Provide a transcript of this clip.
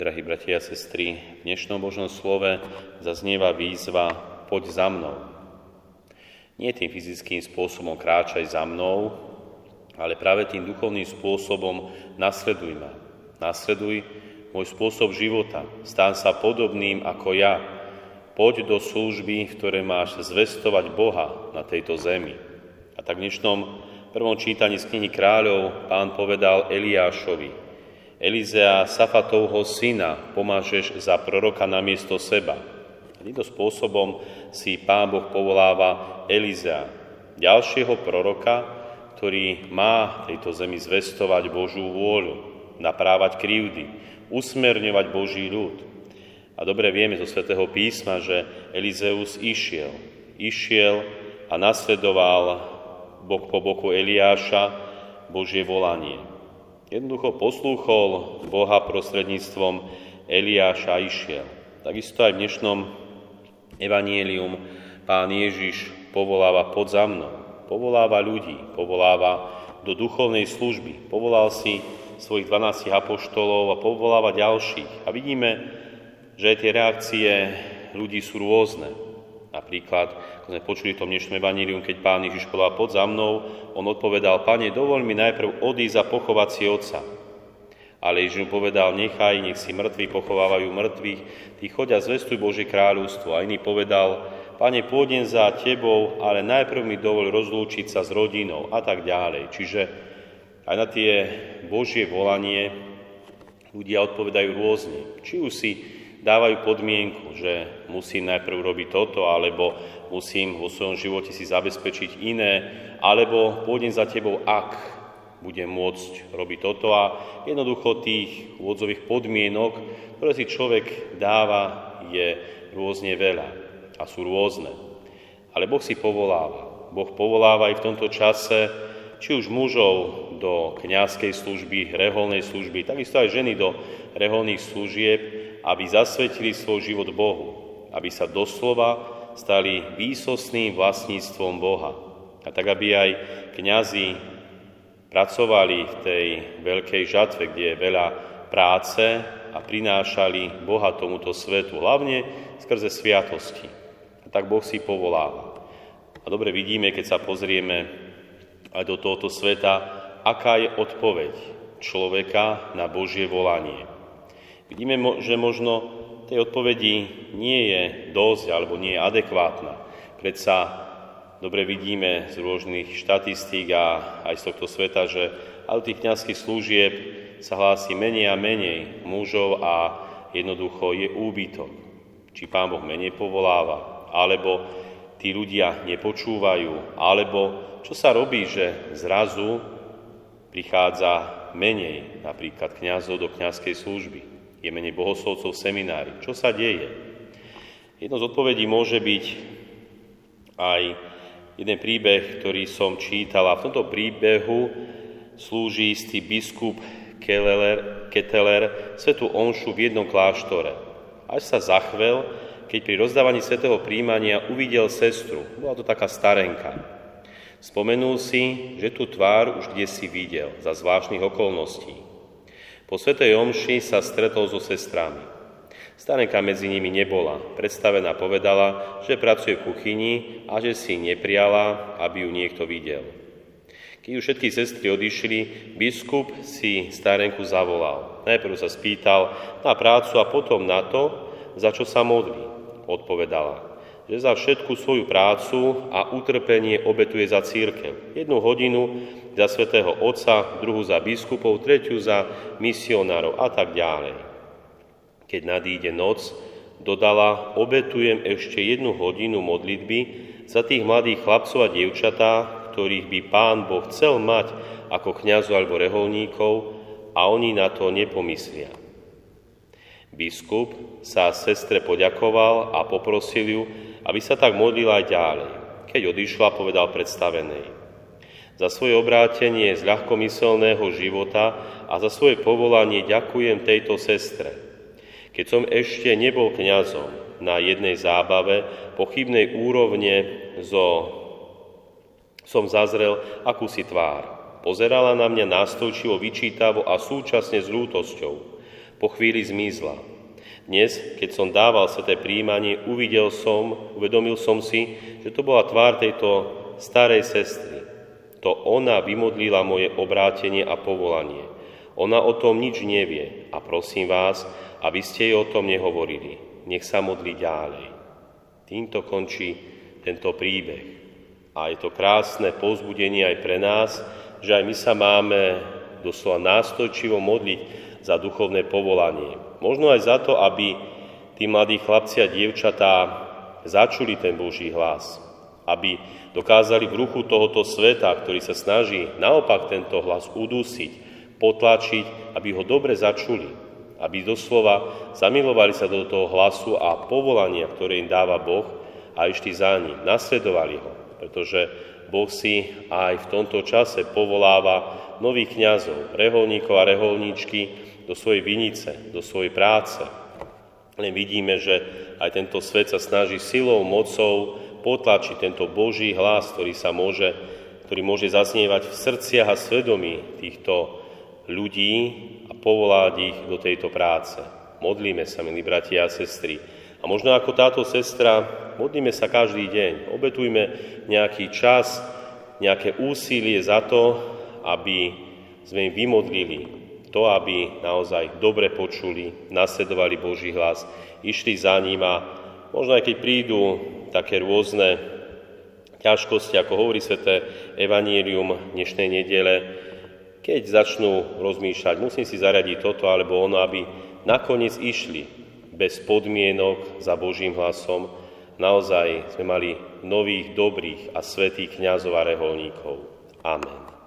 Drahí bratia a sestry, v dnešnom Božom slove zaznieva výzva Poď za mnou. Nie tým fyzickým spôsobom kráčaj za mnou, ale práve tým duchovným spôsobom nasleduj ma. Nasleduj môj spôsob života. Stán sa podobným ako ja. Poď do služby, v ktorej máš zvestovať Boha na tejto zemi. A tak v dnešnom prvom čítaní z knihy kráľov pán povedal Eliášovi, Elizea Safatovho syna pomážeš za proroka namiesto seba. Týmto spôsobom si Pán Boh povoláva Elizea, ďalšieho proroka, ktorý má tejto zemi zvestovať Božú vôľu, naprávať krivdy, usmerňovať Boží ľud. A dobre vieme zo svätého písma, že Elizeus išiel. Išiel a nasledoval bok po boku Eliáša Božie volanie. Jednoducho poslúchol Boha prostredníctvom Eliáša a išiel. Takisto aj v dnešnom evanielium pán Ježiš povoláva pod za mnou. Povoláva ľudí, povoláva do duchovnej služby. Povolal si svojich 12 apoštolov a povoláva ďalších. A vidíme, že tie reakcie ľudí sú rôzne. Napríklad, ako sme počuli v tom dnešnom evanílium, keď pán Ježiš povedal pod za mnou, on odpovedal, pane, dovol mi najprv odísť a pochovať si otca. Ale Ježiš mu povedal, nechaj, nech si mŕtvi pochovávajú mŕtvych, ty choď a zvestuj Božie kráľovstvo. A iný povedal, pane, pôjdem za tebou, ale najprv mi dovol rozlúčiť sa s rodinou a tak ďalej. Čiže aj na tie Božie volanie ľudia odpovedajú rôzne. Či už si dávajú podmienku, že musím najprv robiť toto, alebo musím vo svojom živote si zabezpečiť iné, alebo pôjdem za tebou, ak budem môcť robiť toto a jednoducho tých úvodzových podmienok, ktoré si človek dáva, je rôzne veľa a sú rôzne. Ale Boh si povoláva. Boh povoláva aj v tomto čase či už mužov do kňazskej služby, reholnej služby, takisto aj ženy do reholných služieb, aby zasvetili svoj život Bohu, aby sa doslova stali výsostným vlastníctvom Boha. A tak, aby aj kňazi pracovali v tej veľkej žatve, kde je veľa práce a prinášali Boha tomuto svetu, hlavne skrze sviatosti. A tak Boh si povoláva. A dobre vidíme, keď sa pozrieme aj do tohoto sveta, aká je odpoveď človeka na Božie volanie. Vidíme, že možno tej odpovedi nie je dosť alebo nie je adekvátna. Predsa dobre vidíme z rôznych štatistík a aj z tohto sveta, že ale tých kniazských služieb sa hlási menej a menej mužov a jednoducho je úbytok. Či Pán Boh menej povoláva, alebo tí ľudia nepočúvajú, alebo čo sa robí, že zrazu prichádza menej napríklad kňazov do kňazskej služby je menej bohoslovcov v seminári. Čo sa deje? Jedno z odpovedí môže byť aj jeden príbeh, ktorý som čítal a v tomto príbehu slúži istý biskup Keller, Keteler svetu Onšu v jednom kláštore. Až sa zachvel, keď pri rozdávaní svetého príjmania uvidel sestru. Bola to taká starenka. Spomenul si, že tú tvár už kde si videl, za zvláštnych okolností. Po Svetej Omši sa stretol so sestrami. Starenka medzi nimi nebola. Predstavená povedala, že pracuje v kuchyni a že si nepriala, aby ju niekto videl. Keď už všetky sestry odišli, biskup si starenku zavolal. Najprv sa spýtal na prácu a potom na to, za čo sa modlí. Odpovedala, že za všetku svoju prácu a utrpenie obetuje za církev. Jednu hodinu za svätého Otca, druhú za biskupov, tretiu za misionárov a tak ďalej. Keď nadíde noc, dodala, obetujem ešte jednu hodinu modlitby za tých mladých chlapcov a dievčatá, ktorých by Pán Boh chcel mať ako kňazov alebo reholníkov a oni na to nepomyslia. Biskup sa sestre poďakoval a poprosil ju, aby sa tak modlila aj ďalej. Keď odišla, povedal predstavenej za svoje obrátenie z ľahkomyselného života a za svoje povolanie ďakujem tejto sestre. Keď som ešte nebol kňazom na jednej zábave pochybnej úrovne zo, som zazrel akúsi tvár. Pozerala na mňa nástojčivo, vyčítavo a súčasne s lútosťou. Po chvíli zmizla. Dnes, keď som dával tej príjmanie, uvidel som, uvedomil som si, že to bola tvár tejto starej sestry. To ona vymodlila moje obrátenie a povolanie. Ona o tom nič nevie a prosím vás, aby ste jej o tom nehovorili. Nech sa modlí ďalej. Týmto končí tento príbeh. A je to krásne pozbudenie aj pre nás, že aj my sa máme doslova nástojčivo modliť za duchovné povolanie. Možno aj za to, aby tí mladí chlapci a dievčatá začuli ten Boží hlas, aby dokázali v ruchu tohoto sveta, ktorý sa snaží naopak tento hlas udusiť, potlačiť, aby ho dobre začuli, aby doslova zamilovali sa do toho hlasu a povolania, ktoré im dáva Boh a išli za ním, nasledovali ho pretože Boh si aj v tomto čase povoláva nových kňazov, reholníkov a reholníčky do svojej vinice, do svojej práce. Len vidíme, že aj tento svet sa snaží silou, mocou potlačiť tento Boží hlas, ktorý sa môže, ktorý môže zaznievať v srdciach a svedomí týchto ľudí a povolať ich do tejto práce. Modlíme sa, milí bratia a sestry, a možno ako táto sestra, modlíme sa každý deň, obetujme nejaký čas, nejaké úsilie za to, aby sme im vymodlili to, aby naozaj dobre počuli, nasledovali Boží hlas, išli za ním a možno aj keď prídu také rôzne ťažkosti, ako hovorí sveté Evangelium dnešnej nedele, keď začnú rozmýšľať, musím si zaradiť toto alebo ono, aby nakoniec išli bez podmienok za Božím hlasom, naozaj sme mali nových, dobrých a svetých kňazov a reholníkov. Amen.